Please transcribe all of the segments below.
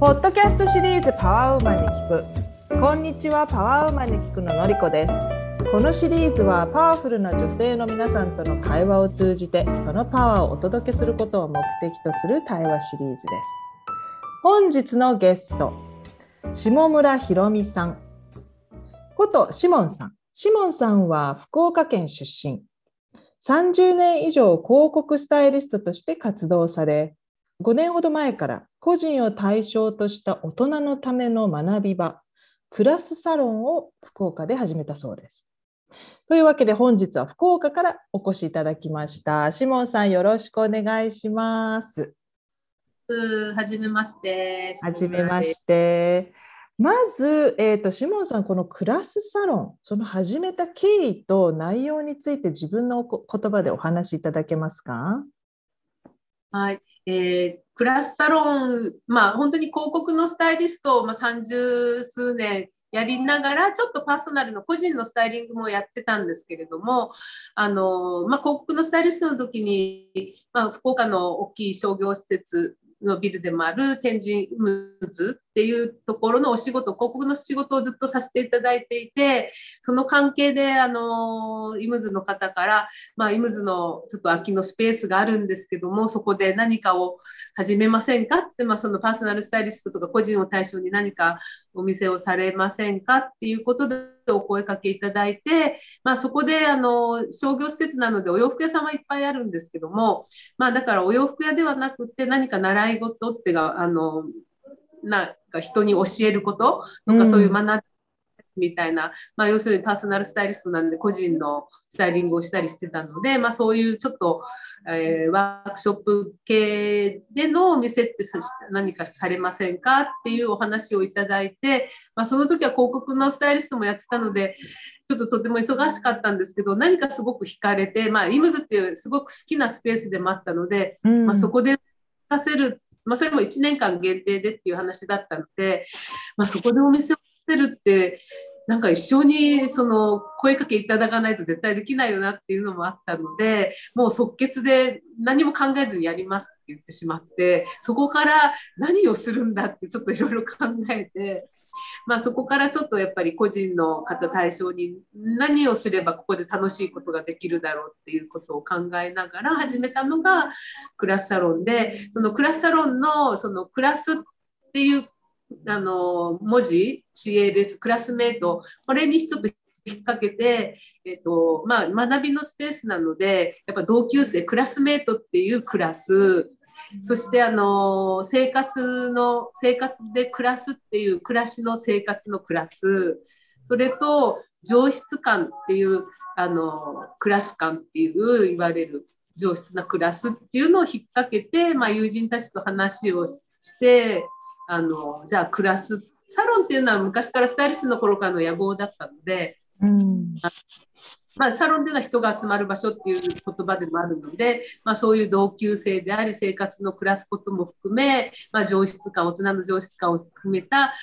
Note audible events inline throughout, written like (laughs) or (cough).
ポッドキャストシリーズパワーウーマンに聞く。こんにちはパワーウーマンに聞くののりこです。このシリーズはパワフルな女性の皆さんとの会話を通じてそのパワーをお届けすることを目的とする対話シリーズです。本日のゲスト下村ひろみさん。ことシモンさん。シモンさんは福岡県出身。30年以上広告スタイリストとして活動され5年ほど前から個人を対象とした大人のための学び場、クラスサロンを福岡で始めたそうです。というわけで本日は福岡からお越しいただきました。シモンさんよろしくお願いします。はじめまして。はじめまして。まず、えーと、シモンさん、このクラスサロン、その始めた経緯と内容について自分の言葉でお話しいただけますか？はい、えー、クラスサロン、まあ、本当に広告のスタイリストを、まあ、30数年やりながらちょっとパーソナルの個人のスタイリングもやってたんですけれどもあの、まあ、広告のスタイリストの時に、まあ、福岡の大きい商業施設のビルでもある天神ムズっていうところのお仕事、広告の仕事をずっとさせていただいていて、その関係で、あの、イムズの方から、まあ、イムズのちょっと空きのスペースがあるんですけども、そこで何かを始めませんかって、まあ、そのパーソナルスタイリストとか個人を対象に何かお店をされませんかっていうことでお声かけいただいて、まあ、そこであの商業施設なのでお洋服屋さんはいっぱいあるんですけども、まあ、だからお洋服屋ではなくて何か習い事ってがあのなんか人に教えることとかそういう学びみたいな、まあ、要するにパーソナルスタイリストなんで個人のスタイリングをしたりしてたので、まあ、そういうちょっと、えー、ワークショップ系でのお店って何かされませんかっていうお話をいただいて、まあ、その時は広告のスタイリストもやってたのでちょっととても忙しかったんですけど何かすごく惹かれて、まあ、イムズっていうすごく好きなスペースでもあったので、うん、まあ、そこで出せるまあ、それも1年間限定でっていう話だったので、まあ、そこでお店をてるってなんか一緒にその声かけいただかないと絶対できないよなっていうのもあったのでもう即決で何も考えずにやりますって言ってしまってそこから何をするんだってちょっといろいろ考えてまあ、そこからちょっとやっぱり個人の方対象に何をすればここで楽しいことができるだろうっていうことを考えながら始めたのがクラスサロンでそのクラスサロンのそのクラスっていうあの文字 CLS クラスメートこれにちょっと引っ掛けて、えっとまあ、学びのスペースなのでやっぱ同級生クラスメートっていうクラスそしてあの生活の生活で暮らすっていう暮らしの生活のクラスそれと上質感っていうあのクラス感っていう言われる上質なクラスっていうのを引っ掛けて、まあ、友人たちと話をしてあのじゃあクラスサロンっていうのは昔からスタイリストの頃からの野望だったので、うん、まあ、サロンでは人が集まる場所っていう言葉でもあるので、まあ、そういう同級生であり生活の暮らすことも含め、まあ、上質感大人の上質感を含めた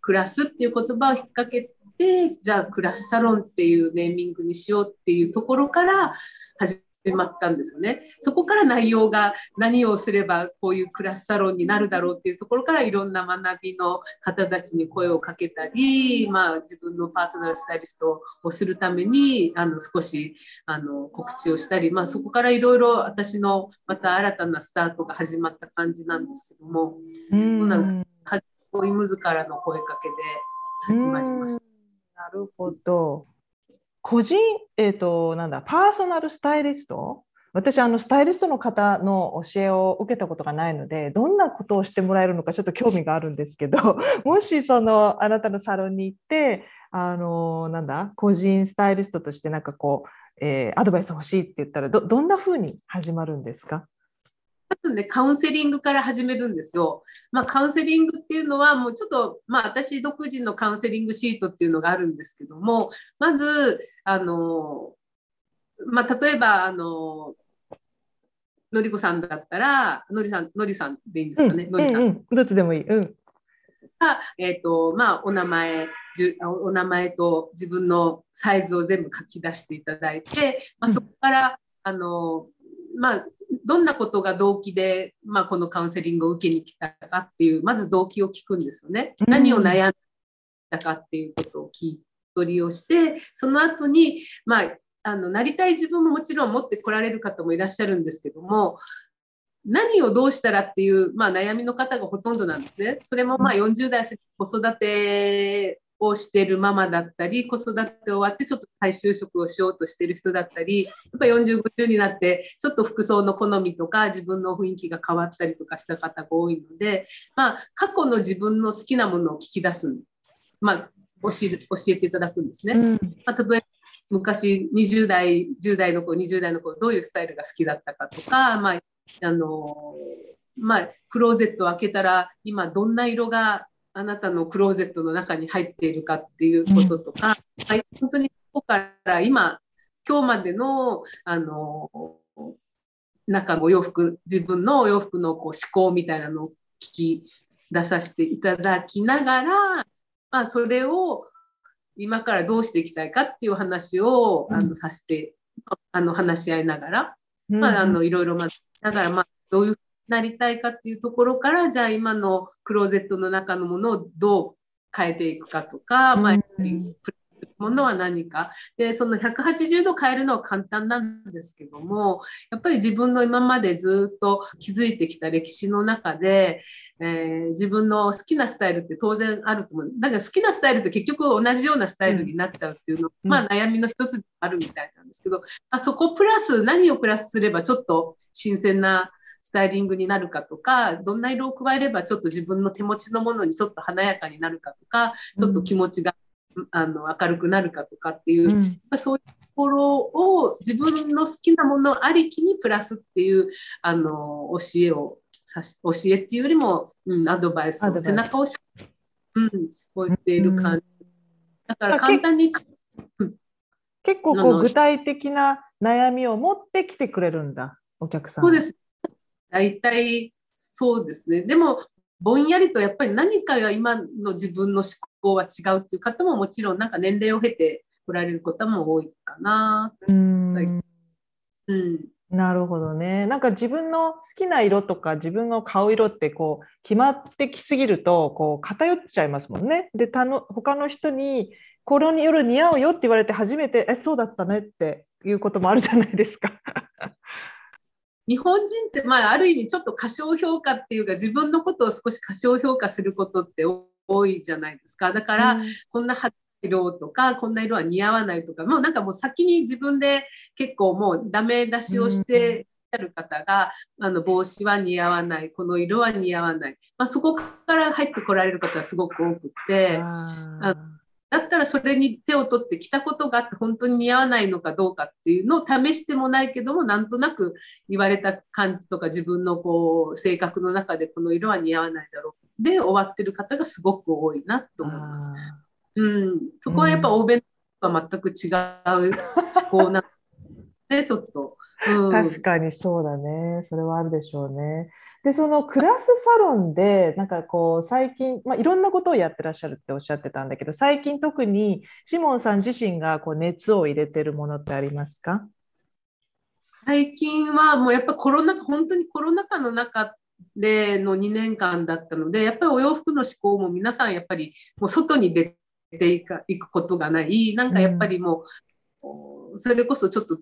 暮らすっていう言葉を引っ掛けてじゃあクラスサロンっていうネーミングにしようっていうところから始始まったんですよね。そこから内容が何をすればこういうクラスサロンになるだろうっていうところからいろんな学びの方たちに声をかけたり、まあ、自分のパーソナルスタイリストをするためにあの少しあの告知をしたり、まあ、そこからいろいろ私のまた新たなスタートが始まった感じなんですけども、うん、そうなんです。イムズからの声かけで始まりました。なるほど。個人、えーと、なんだパーソナルスタイリスト？私あのスタイリストの方の教えを受けたことがないのでどんなことをしてもらえるのかちょっと興味があるんですけど (laughs) もしそのあなたのサロンに行ってあのなんだ個人スタイリストとしてなんかこう、えー、アドバイス欲しいって言ったらどどんなふうに始まるんですか？ずね、カウンセリングから始めるんですよ。まあ、カウンセリングっていうのは、もうちょっと、まあ、私独自のカウンセリングシートっていうのがあるんですけども、まず、あの、まあ、例えば、あの、のりこさんだったら、のりさん、のりさんでいいんですかね、のりさん。どっちでもいい。うん。が、えっ、ー、と、まあ、お名前、じゅお名前と自分のサイズを全部書き出していただいて、まあ、そこから、あの、まあ、どんなことが動機で、まあ、このカウンセリングを受けに来たかっていうまず動機を聞くんですよね。何を悩んだかっていうことを聞い取りをしてその後にまああのなりたい自分ももちろん持ってこられる方もいらっしゃるんですけども何をどうしたらっていう、まあ、悩みの方がほとんどなんですね。それもまあ40代子育てをしてるママだったり子育て終わってちょっと再就職をしようとしてる人だったりやっぱ40、50になってちょっと服装の好みとか自分の雰囲気が変わったりとかした方が多いので、まあ、過去の自分の好きなものを聞き出す、まあ、教え教えていただくんですね。うん、まあ、例えば昔20代10代の子20代の子どういうスタイルが好きだったかとか、まああのまあ、クローゼットを開けたら今どんな色があなたのクローゼットの中に入っているかっていうこととか、うん、本当にここから今今日までのあの中のお洋服自分のお洋服のこう思考みたいなのを聞き出させていただきながら、まあ、それを今からどうしていきたいかっていう話を、あのさせてあの話し合いながら、まあ、あのいろいろまだからまあどういうなりたいかっていうところからじゃあ今のクローゼットの中のものをどう変えていくかとか、まあ、やっぱりものは何か。でその180度変えるのは簡単なんですけどもやっぱり自分の今までずっと築いてきた歴史の中で、えー、自分の好きなスタイルって当然あると思う。だから好きなスタイルって結局同じようなスタイルになっちゃうっていうの、うん、まあ悩みの一つであるみたいなんですけど、まあ、そこプラス何をプラスすればちょっと新鮮なスタイリングになるかとかどんな色を加えればちょっと自分の手持ちのものにちょっと華やかになるかとかちょっと気持ちが、うん、あの明るくなるかとかっていう、うん、そういうところを自分の好きなものありきにプラスっていうあの教えを教えっていうよりも、うん、アドバイスを背中をし、うん、置いている感じ。だから簡単に、結構こう具体的な悩みを持ってきてくれるんだお客さん。そうです大体そうですね。でもぼんやりとやっぱり何かが今の自分の思考は違うっていう方ももちろんなんか年齢を経て来られる方も多いかな。うん、うん、なるほどね。なんか自分の好きな色とか自分の顔色ってこう決まってきすぎるとこう偏っちゃいますもんね。で他の他の人にこの夜似合うよって言われて初めてえそうだったねっていうこともあるじゃないですか。日本人って、まあ、ある意味ちょっと過小評価っていうか自分のことを少し過小評価することって多いじゃないですか。だから、うん、こんな色とかこんな色は似合わないとかもうなんかもう先に自分で結構もうダメ出しをしてある方が、うん、あの帽子は似合わないこの色は似合わない、まあ、そこから入ってこられる方はすごく多くて。あだったらそれに手を取ってきたことがあって本当に似合わないのかどうかっていうのを試してもないけどもなんとなく言われた感じとか自分のこう性格の中でこの色は似合わないだろうで終わってる方がすごく多いなと思います。うん、そこはやっぱ欧米とは全く違う思考なのでちょっと、うん、確かにそうだね。それはあるでしょうね。でそのクラスサロンでなんかこう最近、まあ、いろんなことをやってらっしゃるっておっしゃってたんだけど最近特にシモンさん自身がこう熱を入れてるものってありますか？最近はもうやっぱコロナ本当にコロナ禍の中での2年間だったのでやっぱりお洋服の思考も皆さんやっぱりもう外に出ていくことがない。なんかやっぱりもう、うん、それこそちょっと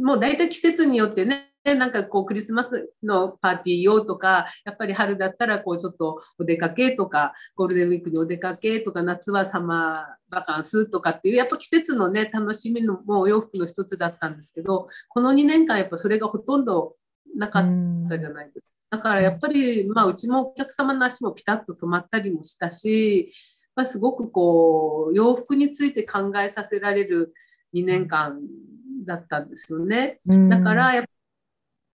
もう大体季節によってねなんかこうクリスマスのパーティー用とかやっぱり春だったらこうちょっとお出かけとかゴールデンウィークにお出かけとか夏はサマーバカンスとかっていうやっぱ季節のね楽しみのもう洋服の一つだったんですけどこの2年間やっぱそれがほとんどなかったじゃないですか。だからやっぱり、まあ、うちもお客様の足もピタッと止まったりもしたし、まあ、すごくこう洋服について考えさせられる2年間だったんですよね。だからやっぱ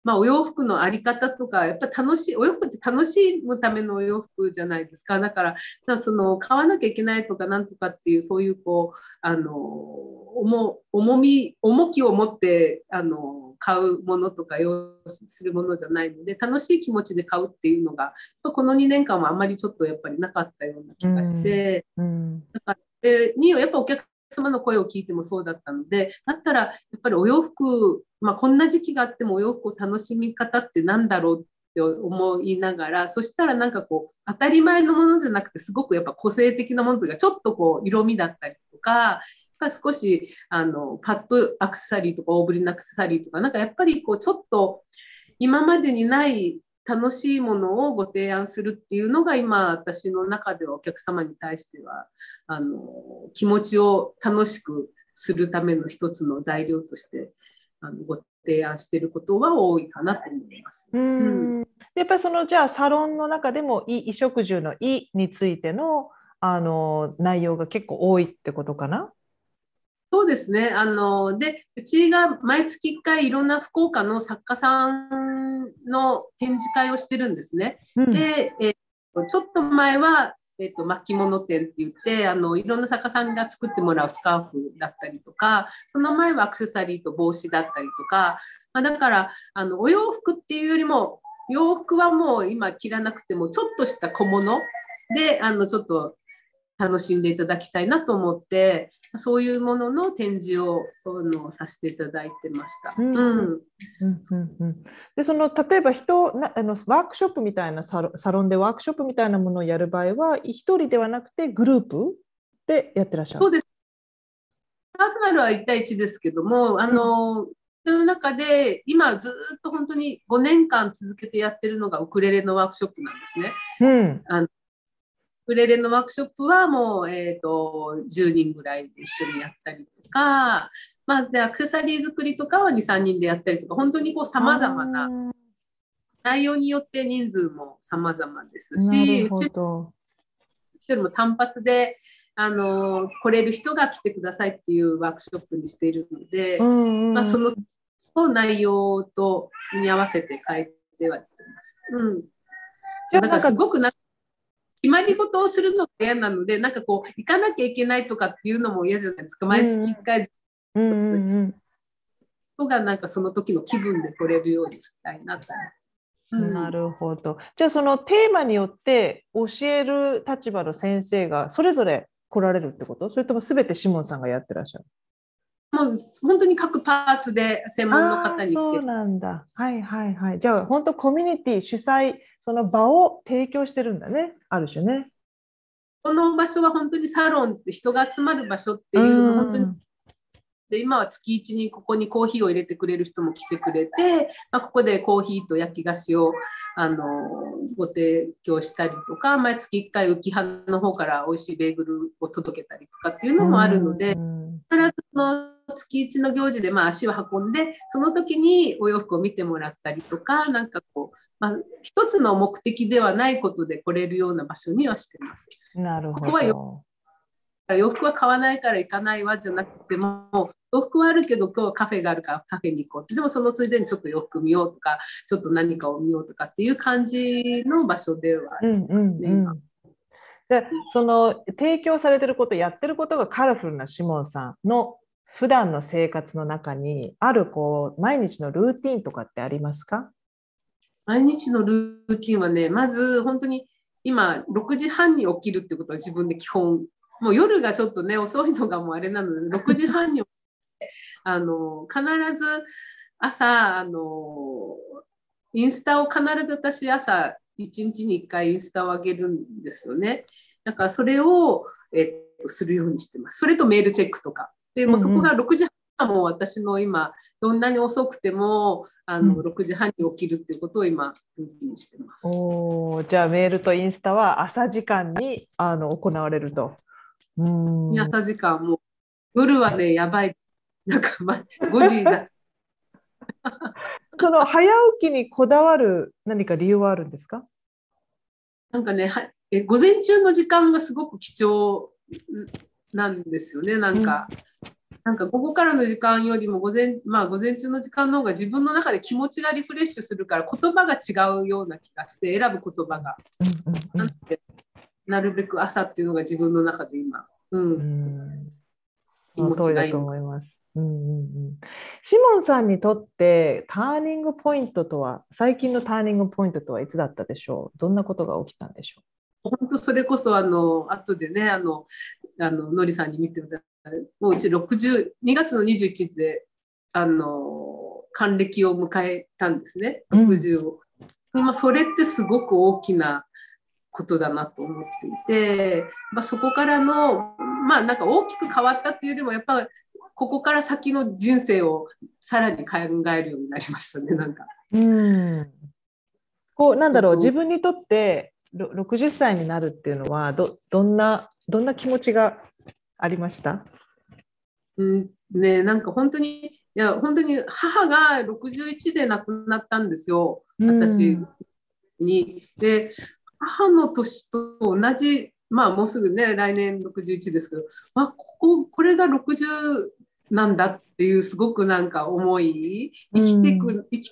まあ、お洋服の在り方とかやっぱ楽しいお洋服って楽しむためのお洋服じゃないですか。だからその買わなきゃいけないとかなんとかっていうそういうこうあの重重み重きを持ってあの買うものとか用するものじゃないので楽しい気持ちで買うっていうのがこの2年間はあまりちょっとやっぱりなかったような気がして、うん。うん、だからにやっぱお客様の声を聞いてもそうだったのでだったらやっぱりお洋服、まあ、こんな時期があってもお洋服を楽しみ方って何だろうって思いながらそしたらなんかこう当たり前のものじゃなくてすごくやっぱ個性的なものとかちょっとこう色味だったりとか少しあのパッドアクセサリーとか大ぶりのアクセサリーとかなんかやっぱりこうちょっと今までにない楽しいものをご提案するっていうのが今私の中ではお客様に対してはあの気持ちを楽しくするための一つの材料としてあのご提案していることは多いかなと思います。うん、やっぱりそのじゃあサロンの中でも衣食住の「い」についてのあの内容が結構多いってことかな？そうですね。あの、で、うちが毎月1回いろんな福岡の作家さんの展示会をしてるんですね。うん、で、えー、ちょっと前は、えーと、巻物展って言ってあのいろんな作家さんが作ってもらうスカーフだったりとかその前はアクセサリーと帽子だったりとか、まあ、だからあのお洋服っていうよりも洋服はもう今着らなくてもちょっとした小物であのちょっと楽しんでいただきたいなと思ってそういうものの展示をのさせていただいてました。でその例えば人なあのワークショップみたいなサロサロンでワークショップみたいなものをやる場合は一人ではなくてグループでやってらっしゃる。そうです。パーソナルは1対1ですけどもあの、うん、その中で今ずっと本当に5年間続けてやってるのがウクレレのワークショップなんですね。うん、あのクレレのワークショップはもう、えーと、10人ぐらいで一緒にやったりとか、まあ、でアクセサリー作りとかは2、3人でやったりとか、本当にこう様々な、内容によって人数も様々ですし、うちよりも単発で、あの来れる人が来てくださいっていうワークショップにしているので、まあ、その内容とに合わせて変えてはいます。うん、だからすごくな決まり事をするのが嫌なので、なんかこう、行かなきゃいけないとかっていうのも嫌じゃないですか。毎月1回。うんうんうん人がなんかその時の気分で来れるようにしたいなと思って。なるほど。じゃあそのテーマによって教える立場の先生がそれぞれ来られるってこと？それとも全てシモンさんがやってらっしゃる？もう本当に各パーツで専門の方に来てそうなんだ。はいはいはい。じゃあ本当コミュニティ主催その場を提供してるんだね、ある種ね。この場所は本当にサロンって人が集まる場所っていうの本当にで今は月1にここにコーヒーを入れてくれる人も来てくれて、まあ、ここでコーヒーと焼き菓子をあのご提供したりとか毎月1回浮葉の方から美味しいベーグルを届けたりとかっていうのもあるので必ずその月1の行事でまあ足を運んでその時にお洋服を見てもらったりとかなんかこうまあ、一つの目的ではないことで来れるような場所にはしてます。なるほど。ここは洋服は買わないから行かないわじゃなくても洋服はあるけど今日はカフェがあるからカフェに行こうってでもそのついでにちょっと洋服見ようとかちょっと何かを見ようとかっていう感じの場所ではありますね、うんうん、でその提供されてることやってることがカラフルなシモンさんの普段の生活の中にあるこう毎日のルーティンとかってありますか？毎日のルーティンはねまず本当に今6時半に起きるってことは自分で基本もう夜がちょっとね遅いのがもうあれなので (laughs) 6時半にあの必ず朝あのインスタを必ず私朝1日に1回インスタを上げるんですよね。だからそれを、えっと、するようにしてます。それとメールチェックとか。でもそこが6時半も私の今どんなに遅くてもあの、6時半に起きるっていうことを今ルーティンしてます。おじゃあメールとインスタは朝時間にあの行われると。うん。朝時間も夜はねやばい。なんか、ま、5時だ (laughs) その早起きにこだわる何か理由はあるんですか？なんかねはえ午前中の時間がすごく貴重なんですよね。なんか、うん、なんか午後からの時間よりも午前,、まあ、午前中の時間の方が自分の中で気持ちがリフレッシュするから言葉が違うような気がして選ぶ言葉が、なんてなるべく朝っていうのが自分の中で今、うん、うん。気持ちがいいと思います。うんうんうん、シモンさんにとってターニングポイントとは最近のターニングポイントとはいつだったでしょう？どんなことが起きたんでしょう？本当それこそあの後でねあのあののりさんに見ていたもううち60、2月の21日で、あの、還暦を迎えたんですね、60を。うん、まあ、それってすごく大きなことだなと思っていて、まあ、そこからの、まあなんか大きく変わったっていうよりも、やっぱここから先の人生をさらに考えるようになりましたね、なんか。うん。こうなんだろう自分にとって60歳になるっていうのはどどんなどんな気持ちがありました？うんねなんか本当にいや本当に母が61で亡くなったんですよ。私に。で母の年と同じまあもうすぐね来年61ですけど、まあ、こここれが60なんだっていうすごくなんか思い生きていく、生き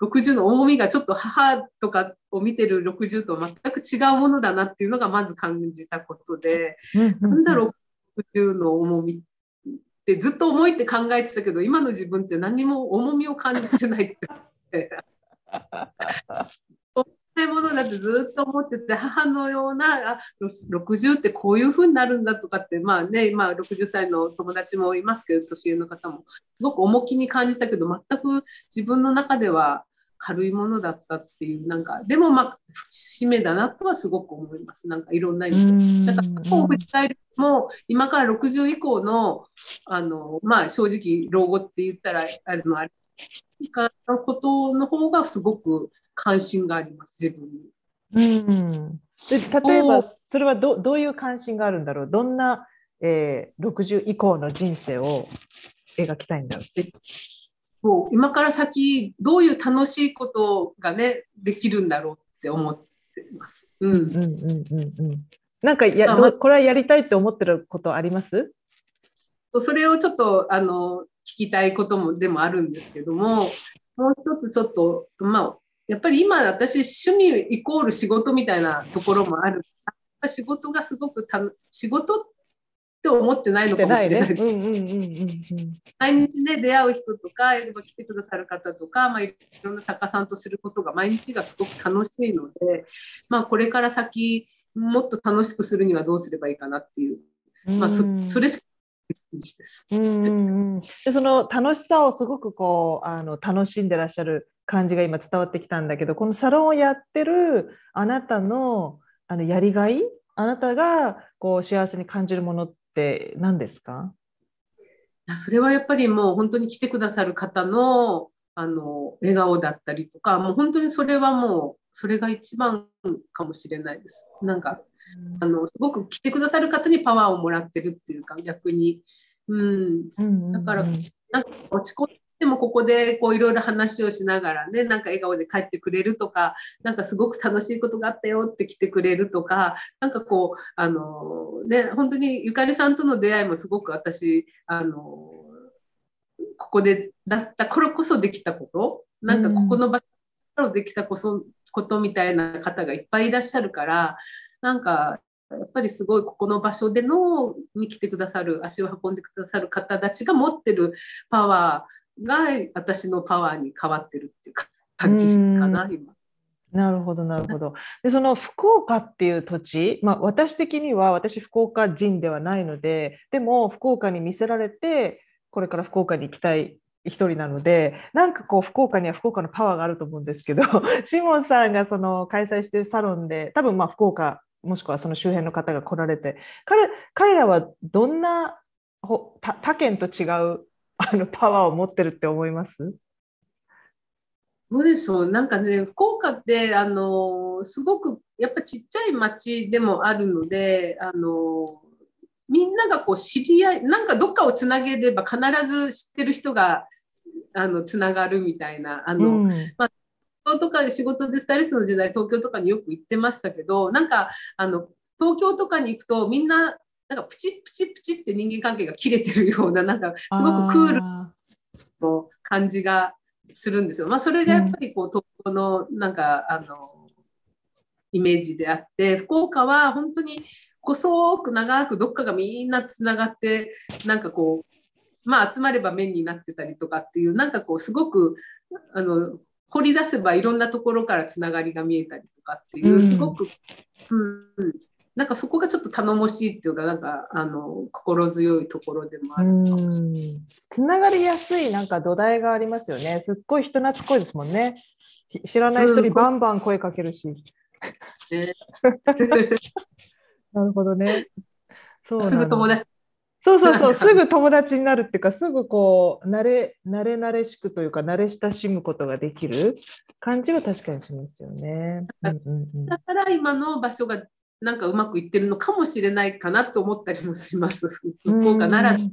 60の重みがちょっと母とかを見てる60と全く違うものだなっていうのがまず感じたことで、なんだろう60の重みってずっと重いって考えてたけど今の自分って何も重みを感じてないって。(laughs) ないものだってずっと思ってて母のようなあ60ってこういうふうになるんだとかってまあね今60歳の友達もいますけど年上の方も。すごく重きに感じたけど全く自分の中では軽いものだったっていうなんかでもまあ節目だなとはすごく思います。なんかいろんな意味で。だから過去を振り返るも今から60以降のあの、まあ、正直老後って言ったらあるのあるのことの方がすごく関心があります、自分に。うん、で例えば、それはどどういう関心があるんだろう？どんな、えー、60以降の人生を描きたいんだろう？そう今から先、どういう楽しいことがね、できるんだろうって思ってます。うん。うんうんうんうん。なんかや、ま、これはやりたいって思ってることあります？それをちょっとあの聞きたいこともでもあるんですけども、もう一つちょっと、まあ、やっぱり今私趣味イコール仕事みたいなところもある。仕事がすごくた仕事って思ってないのかもしれない。毎日ね出会う人とか来てくださる方とか、まあ、いろんな作家さんとすることが毎日がすごく楽しいので、まあ、これから先もっと楽しくするにはどうすればいいかなっていう、まあそ、それしかです。うんうん。でその楽しさをすごくこうあの楽しんでらっしゃる感じが今伝わってきたんだけどこのサロンをやってるあなたのあのやりがいあなたがこう幸せに感じるものって何ですか？それはやっぱりもう本当に来てくださる方のあの笑顔だったりとかもう本当にそれはもうそれが一番かもしれないです。なんか、うん、あのすごく来てくださる方にパワーをもらってるっていうか逆に、うん、だからなんか落ち込んででもここでこういろいろ話をしながらねなんか笑顔で帰ってくれるとかなんかすごく楽しいことがあったよって来てくれるとかなんかこうあのね本当にゆかりさんとの出会いもすごく私あのここでだった頃こそできたことなんかここの場所できたこそことみたいな方がいっぱいいらっしゃるからなんかやっぱりすごいここの場所でのに来てくださる足を運んでくださる方たちが持ってるパワーが私のパワーに変わってるっていう感じかな、今。なるほどなるほど。でその福岡っていう土地、まあ、私的には私福岡人ではないのででも福岡に見せられてこれから福岡に行きたい一人なのでなんかこう福岡には福岡のパワーがあると思うんですけど (laughs) シモンさんがその開催しているサロンで多分まあ福岡もしくはその周辺の方が来られて彼彼らはどんな他県と違うあのパワーを持ってるって思います？どうでしょうなんかね福岡ってあのすごくやっぱちっちゃい町でもあるのであのみんながこう知り合いなんかどっかをつなげれば必ず知ってる人があのつながるみたいなあの、うん、まあ東京とかで仕事でスタイリストの時代東京とかによく行ってましたけどなんかあの東京とかに行くとみんななんかプチプチプチって人間関係が切れてるようななんかすごくクールの感じがするんですよ。まあ、それがやっぱりこう東京のなんかあのイメージであって福岡は本当に細く長くどっかがみんなつながってなんかこうまあ集まれば面になってたりとかっていうなんかこうすごくあの掘り出せばいろんなところからつながりが見えたりとかっていうすごく、うん、なんかそこがちょっと頼もしいっていうかなんかあの心強いところでもあるかもしれない。つながりやすいなんか土台がありますよね。すっごい人懐っこいですもんね。知らない人にバンバン声かけるし。ね (laughs) なるほどね。そうすぐ友達そうそうそう、すぐ友達になるっていうか、すぐこう、慣れ、慣れ慣れしくというか、慣れ親しむことができる感じは確かにしますよね。うんうんうんだから今の場所がなんかうまくいってるのかもしれないかなと思ったりもします。福岡ならで。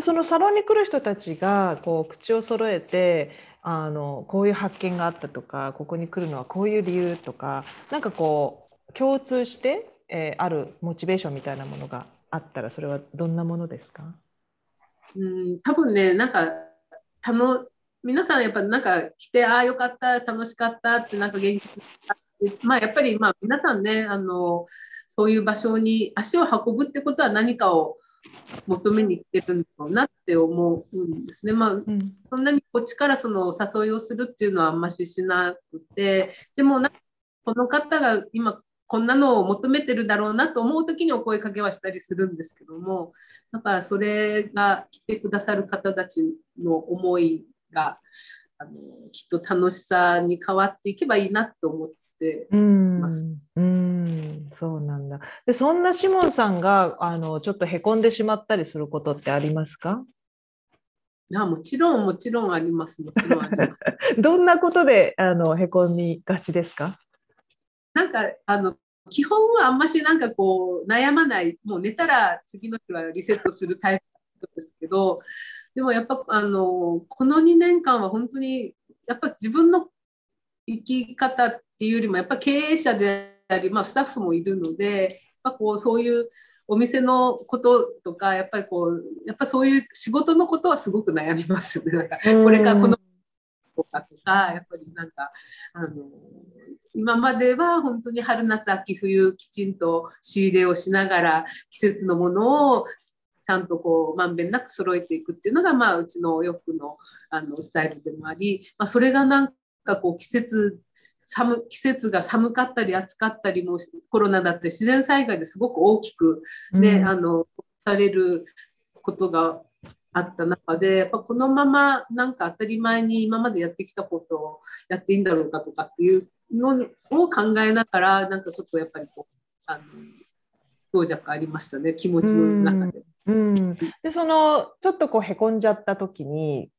そのサロンに来る人たちがこう口を揃えてあのこういう発見があったとかここに来るのはこういう理由とかなんかこう共通して、えーあるモチベーションみたいなものがあったらそれはどんなものですか？うん、多分ね、なんか、たの皆さんやっぱなんか来て、ああ、よかった、楽しかったって、なんか元気まあやっぱりまあ皆さんね、あの、そういう場所に足を運ぶってことは何かを求めに来てるんだろうなって思うんですね。まあうんそんなにこっちからそのお誘いをするっていうのはあんまししなくて、でもなんかこの方が今こんなのを求めてるだろうなと思う時にお声かけはしたりするんですけども、だからそれが来てくださる方たちの思いがあのきっと楽しさに変わっていけばいいなと思って、うん。ます。うん、そうなんだ。で、そんなシモンさんがあのちょっとへこんでしまったりすることってありますか？あもちろんもちろんあります。もちろんあります。(laughs) どんなことであのへこみがちですか？なんかあの基本はあんましなんかこう悩まない。もう寝たら次の日はリセットするタイプですけどでもやっぱあのこの2年間は本当にやっぱ自分の生き方っていうよりもやっぱ経営者であり、まあ、スタッフもいるのでやっぱこうそういうお店のこととかやっぱりこうやっぱそういう仕事のことはすごく悩みますよね。なんかこれからこのとかとかやっぱりなんかあの今までは本当に春夏秋冬きちんと仕入れをしながら季節のものをちゃんとこうまんべんなく揃えていくっていうのが、まあ、うちのお洋服のあのスタイルでもあり、まあ、それがなんかこう季節寒季節が寒かったり暑かったりもコロナだったり自然災害ですごく大きくね、うん。あのされることがあった中でやっぱこのままなんか当たり前に今までやってきたことをやっていいんだろうかとかっていうのを考えながらなんかちょっとやっぱりこうあの強弱ありましたね気持ちの中で。うん、でそのちょっとこうへこんじゃった時に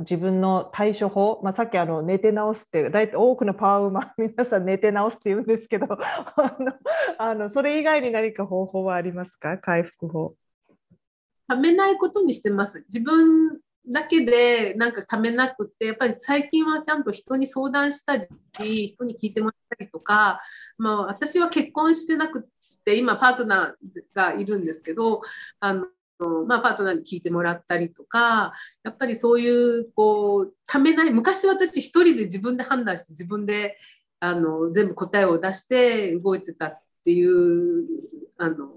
自分の対処法、まあ、さっきあの寝て直すって大体多くのパワーウーマン (laughs) 皆さん寝て直すって言うんですけど (laughs) あのあのそれ以外に何か方法はありますか？回復法。ためないことにしてます。自分だけでなんかためなくって、やっぱり最近はちゃんと人に相談したり、人に聞いてもらったりとか、まあ、私は結婚してなくって、今パートナーがいるんですけど、あのまあ、パートナーに聞いてもらったりとか、やっぱりそういう、こう、ためない、昔私一人で自分で判断して自分であの全部答えを出して動いてたっていう、あの、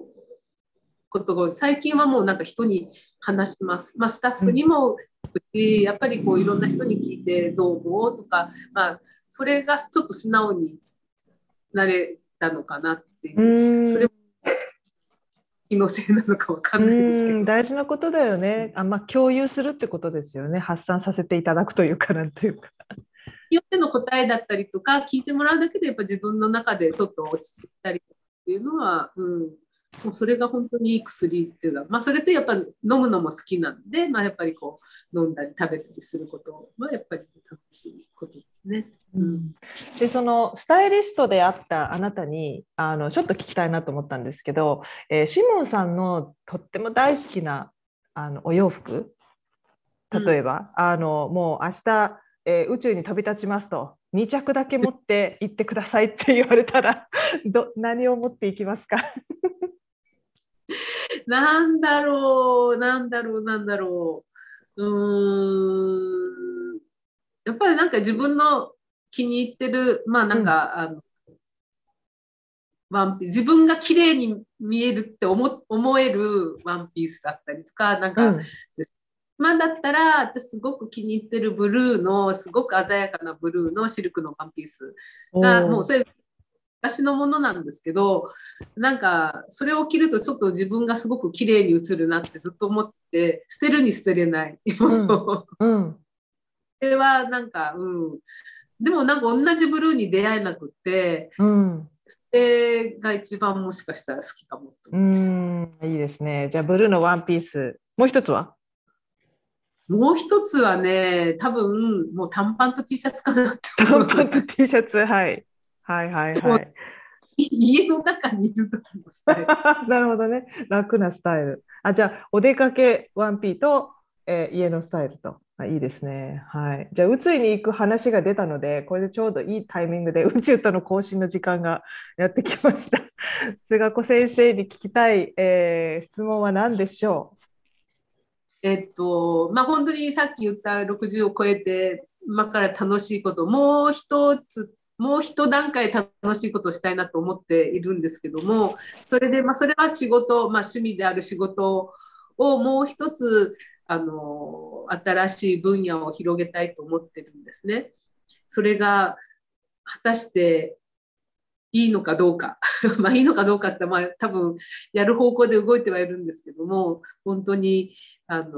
ことが最近はもうなんか人に話します。まあ、スタッフにもし、やっぱりこういろんな人に聞いてどう思うとか、まあ、それがちょっと素直になれたのかなっていうう。んそれ気のせいなのかわかんないですけど。うん大事なことだよね。あまあ、共有するってことですよね。発散させていただくというかなんというか。によっての答えだったりとか聞いてもらうだけでやっぱ自分の中でちょっと落ち着いたりっていうのは、うん、もうそれが本当にいい薬っていうか、まあ、それってやっぱ飲むのも好きなんで、まあ、やっぱりこう飲んだり食べたりすることはやっぱり楽しいことですね。うんでそのスタイリストであったあなたにあのちょっと聞きたいなと思ったんですけど、えーシモンさんのとっても大好きなあのお洋服例えば、あのもう明日、えー宇宙に飛び立ちますと2着だけ持って (laughs) 行ってくださいって言われたら (laughs) ど何を持っていきますか？(laughs) なんだろう、なんだろう、なんだろう。うーん。やっぱりなんか自分の気に入ってる、まあなんか、あの、ワンピ自分が綺麗に見えるって思思えるワンピースだったりとか、なんか、うん。まあだったら、私すごく気に入ってるブルーの、すごく鮮やかなブルーのシルクのワンピースが、もうそれ私のものなんですけどなんかそれを着るとちょっと自分がすごく綺麗に映るなってずっと思って捨てるに捨てれないもの、うん、うん、それはなんか、うん、でもなんか同じブルーに出会えなくて、うん、それが一番もしかしたら好きかもと思うん。いいですね。じゃあブルーのワンピースもう一つは？もう一つはね多分もう短パンと T シャツかなって短パンと T シャツ？はい。はいはいはい。家の中にいる時のスタイル。(laughs) なるほどね。楽なスタイル。あ、じゃあ、お出かけ 1P と、えー、家のスタイルと。あいいですね。はい。じゃあ、宇宙に行く話が出たので、これでちょうどいいタイミングで (laughs) 宇宙との交信の時間がやってきました。(laughs) 菅子先生に聞きたい、えー、質問は何でしょう？えっと、まあ、本当にさっき言った60を超えて、今から楽しいこと、もう一つもう一段階楽しいことをしたいなと思っているんですけどもそれで、まあ、それは仕事、まあ、趣味である仕事をもう一つあの新しい分野を広げたいと思ってるんですね。それが果たしていいのかどうか (laughs) まあいいのかどうかって、まあ、多分やる方向で動いてはいるんですけども本当にあの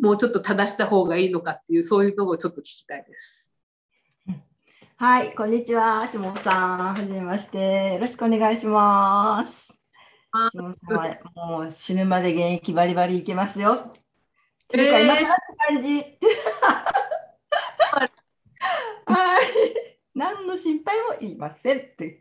もうちょっと正した方がいいのかっていうそういうのをちょっと聞きたいです。はい、こんにちは、下さん。はじめまして。よろしくお願いします。下さんはもう死ぬまで現役バリバリいけますよ。っていうか、今感じ。(laughs) はい。何の心配もいませんって。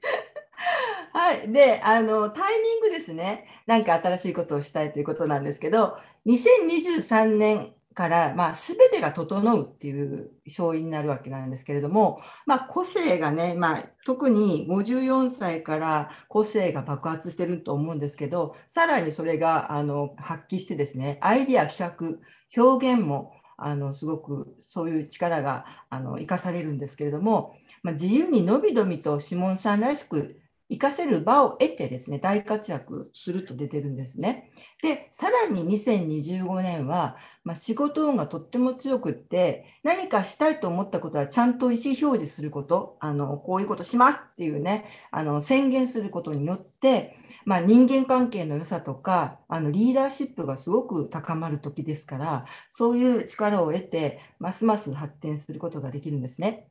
はい。で、あの、タイミングですね。なんか新しいことをしたいということなんですけど、2023年から、まあ、全てが整うっていう勝因になるわけなんですけれども、まあ、個性がね、まあ、特に54歳から個性が爆発してると思うんですけどさらにそれがあの発揮してですねアイディア企画表現もあのすごくそういう力があの生かされるんですけれども、まあ、自由にのびのびとシモンさんらしく活かせる場を得てですね、大活躍すると出てるんですね。で、さらに2025年は、まあ、仕事運がとっても強くって、何かしたいと思ったことはちゃんと意思表示すること、あのこういうことしますっていうね、あの宣言することによって、まあ、人間関係の良さとか、あのリーダーシップがすごく高まる時ですから、そういう力を得て、ますます発展することができるんですね。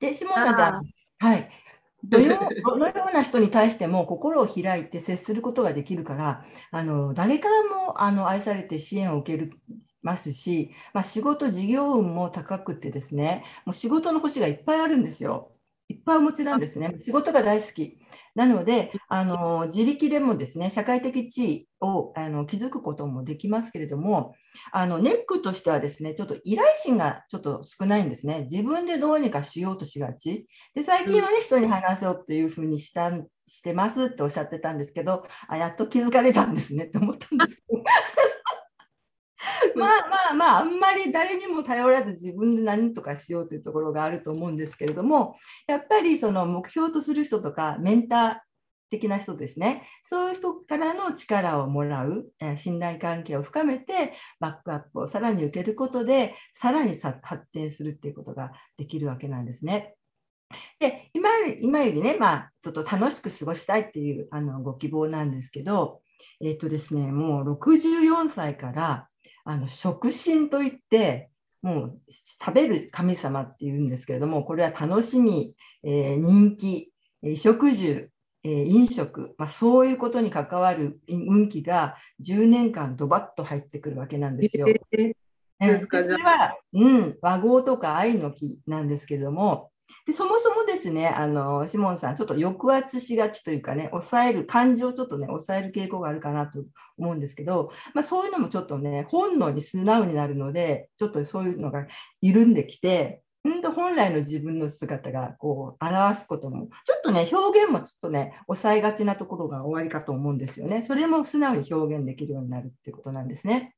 で、下田はい、(laughs) どのような人に対しても心を開いて接することができるからあの誰からもあの愛されて支援を受けるますし、まあ、仕事事業運も高くてですねもう仕事の星がいっぱいあるんですよ。いっぱいお持ちなんですね。仕事が大好き。なので、あの自力でもですね、社会的地位をあの築くこともできますけれども、あのネックとしてはですね、ちょっと依頼心がちょっと少ないんですね。自分でどうにかしようとしがち。で、最近はね、人に話そうというふうにしたしてますっておっしゃってたんですけど、あやっと気づかれたんですねって思ったんですけど。(laughs) まあまあまああんまり誰にも頼らず自分で何とかしようというところがあると思うんですけれどもやっぱりその目標とする人とかメンター的な人ですねそういう人からの力をもらう、え信頼関係を深めてバックアップをさらに受けることでさらに発展するっていうことができるわけなんですね。で今より今よりね、まあ、ちょっと楽しく過ごしたいっていうあのご希望なんですけど、えっ、とですね、もう64歳からあの食神といってもう食べる神様っていうんですけれどもこれは楽しみ、えー、人気、えー、食住、えー、飲食、まあ、そういうことに関わる運気が10年間ドバッと入ってくるわけなんですよ。えー、それは、うん、和合とか愛の木なんですけれどもでそもそもですね、あのシモンさん、ちょっと抑圧しがちというかね、抑える、感情をちょっとね、抑える傾向があるかなと思うんですけど、まあ、そういうのもちょっとね、本能に素直になるので、ちょっとそういうのが緩んできて、本来の自分の姿がこう表すことも、ちょっとね、表現もちょっとね、抑えがちなところが終わりかと思うんですよね。それも素直に表現できるようになるってことなんですね。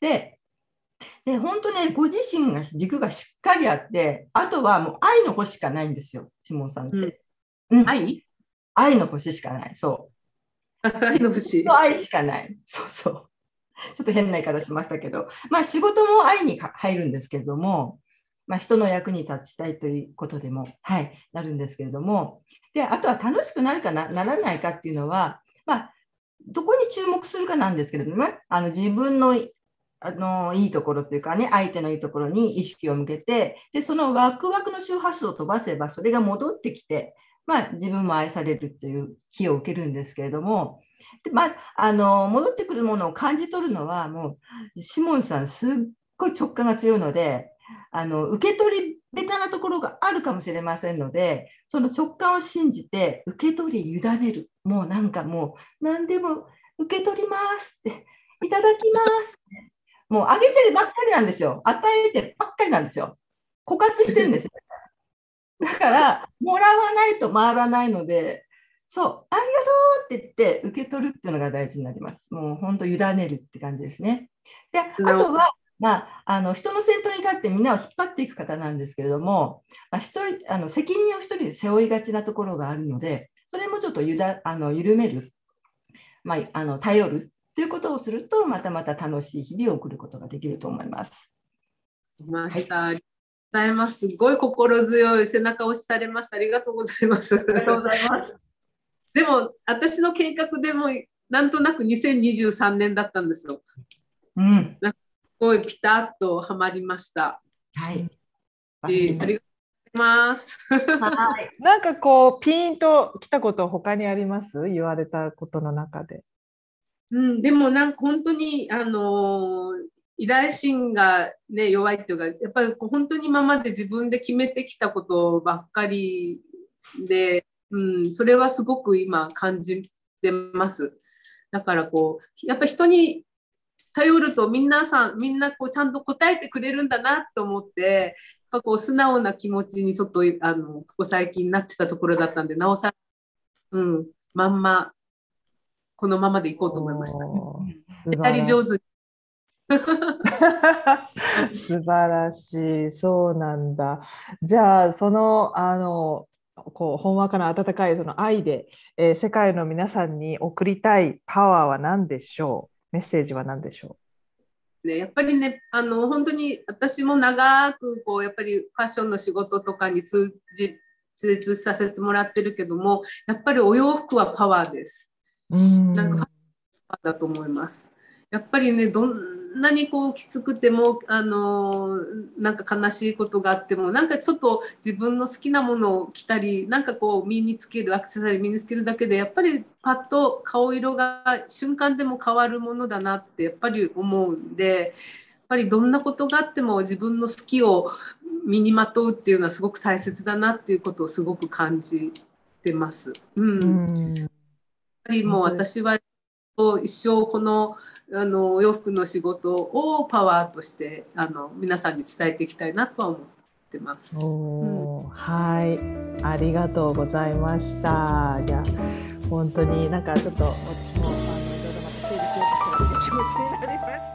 で、で、本当ね、ご自身が軸がしっかりあって、あとはもう愛の星しかないんですよ、下モさんって。うん、愛？愛の星しかない、そう。愛の星。愛しかない、そうそう。ちょっと変な言い方しましたけど、まあ仕事も愛に入るんですけれども、まあ、人の役に立ちたいということでも、はい、なるんですけれども、であとは楽しくなるかなならないかっていうのは、まあ、どこに注目するかなんですけれども、あの自分のあのいいところというかね、相手のいいところに意識を向けて、でそのワクワクの周波数を飛ばせば、それが戻ってきて、まあ、自分も愛されるという気を受けるんですけれども、でまあ、あの戻ってくるものを感じ取るのは、もう、シモンさん、すっごい直感が強いので、あの受け取りベタなところがあるかもしれませんので、その直感を信じて、受け取り委ねる。もうなんかもう、何でも受け取りますって、いただきます。もうあげてるばっかりなんですよ。与えてるばっかりなんですよ。枯渇してるんですよ。だから、もらわないと回らないので、そう、ありがとうって言って受け取るっていうのが大事になります。もう本当、委ねるって感じですね。で、あとは、まあ、あの人の先頭に立ってみんなを引っ張っていく方なんですけれども、まあ、人あの責任を一人で背負いがちなところがあるので、それもちょっとゆだあの緩める、まあ、あの頼るということをすると、またまた楽しい日々を送ることができると思います。ました。はいございます。すごい心強い背中を押しされました。ありがとうございます。ありがとうございます。(laughs) でも、私の計画でも、なんとなく2023年だったんですよ。うん。なんかすごいピタッとはまりました。はい。ありがとうございます。はい。(laughs) なんかこう、ピーンときたこと他にあります？言われたことの中で。うん、でもなんか本当に、あの、依頼心が、ね、弱いっていうか、やっぱり本当に今まで自分で決めてきたことばっかりで、うん、それはすごく今感じてます。だからこう、やっぱ人に頼ると皆さん、みんなこうちゃんと答えてくれるんだなと思って、やっぱこう素直な気持ちにちょっとあのここ最近なってたところだったんで、なおさら、うん、まんまこのままでいこうと思いました。二人上手素晴らしい、そうなんだ。じゃあ、その、あの、こう、ほんわかな温かいその愛で、えー、世界の皆さんに送りたいパワーは何でしょう？メッセージは何でしょう？ね、やっぱりね、あの本当に私も長くこうやっぱりファッションの仕事とかに通じ通させてもらってるけども、やっぱりお洋服はパワーです。んなんかだと思います。やっぱりねどんなにこうきつくてもあのなんか悲しいことがあってもなんかちょっと自分の好きなものを着たりなんかこう身につけるアクセサリー身につけるだけでやっぱりパッと顔色が瞬間でも変わるものだなってやっぱり思うんでやっぱりどんなことがあっても自分の好きを身にまとうっていうのはすごく大切だなっていうことをすごく感じてます。うん、うんぱりもう私は一生このあのお洋服の仕事をパワーとしてあの皆さんに伝えていきたいなとは思ってます。うん、はい、ありがとうございました。じゃあ本当になんかちょっと私もあのいろいろまた整理しようとした気持ちになりましたが。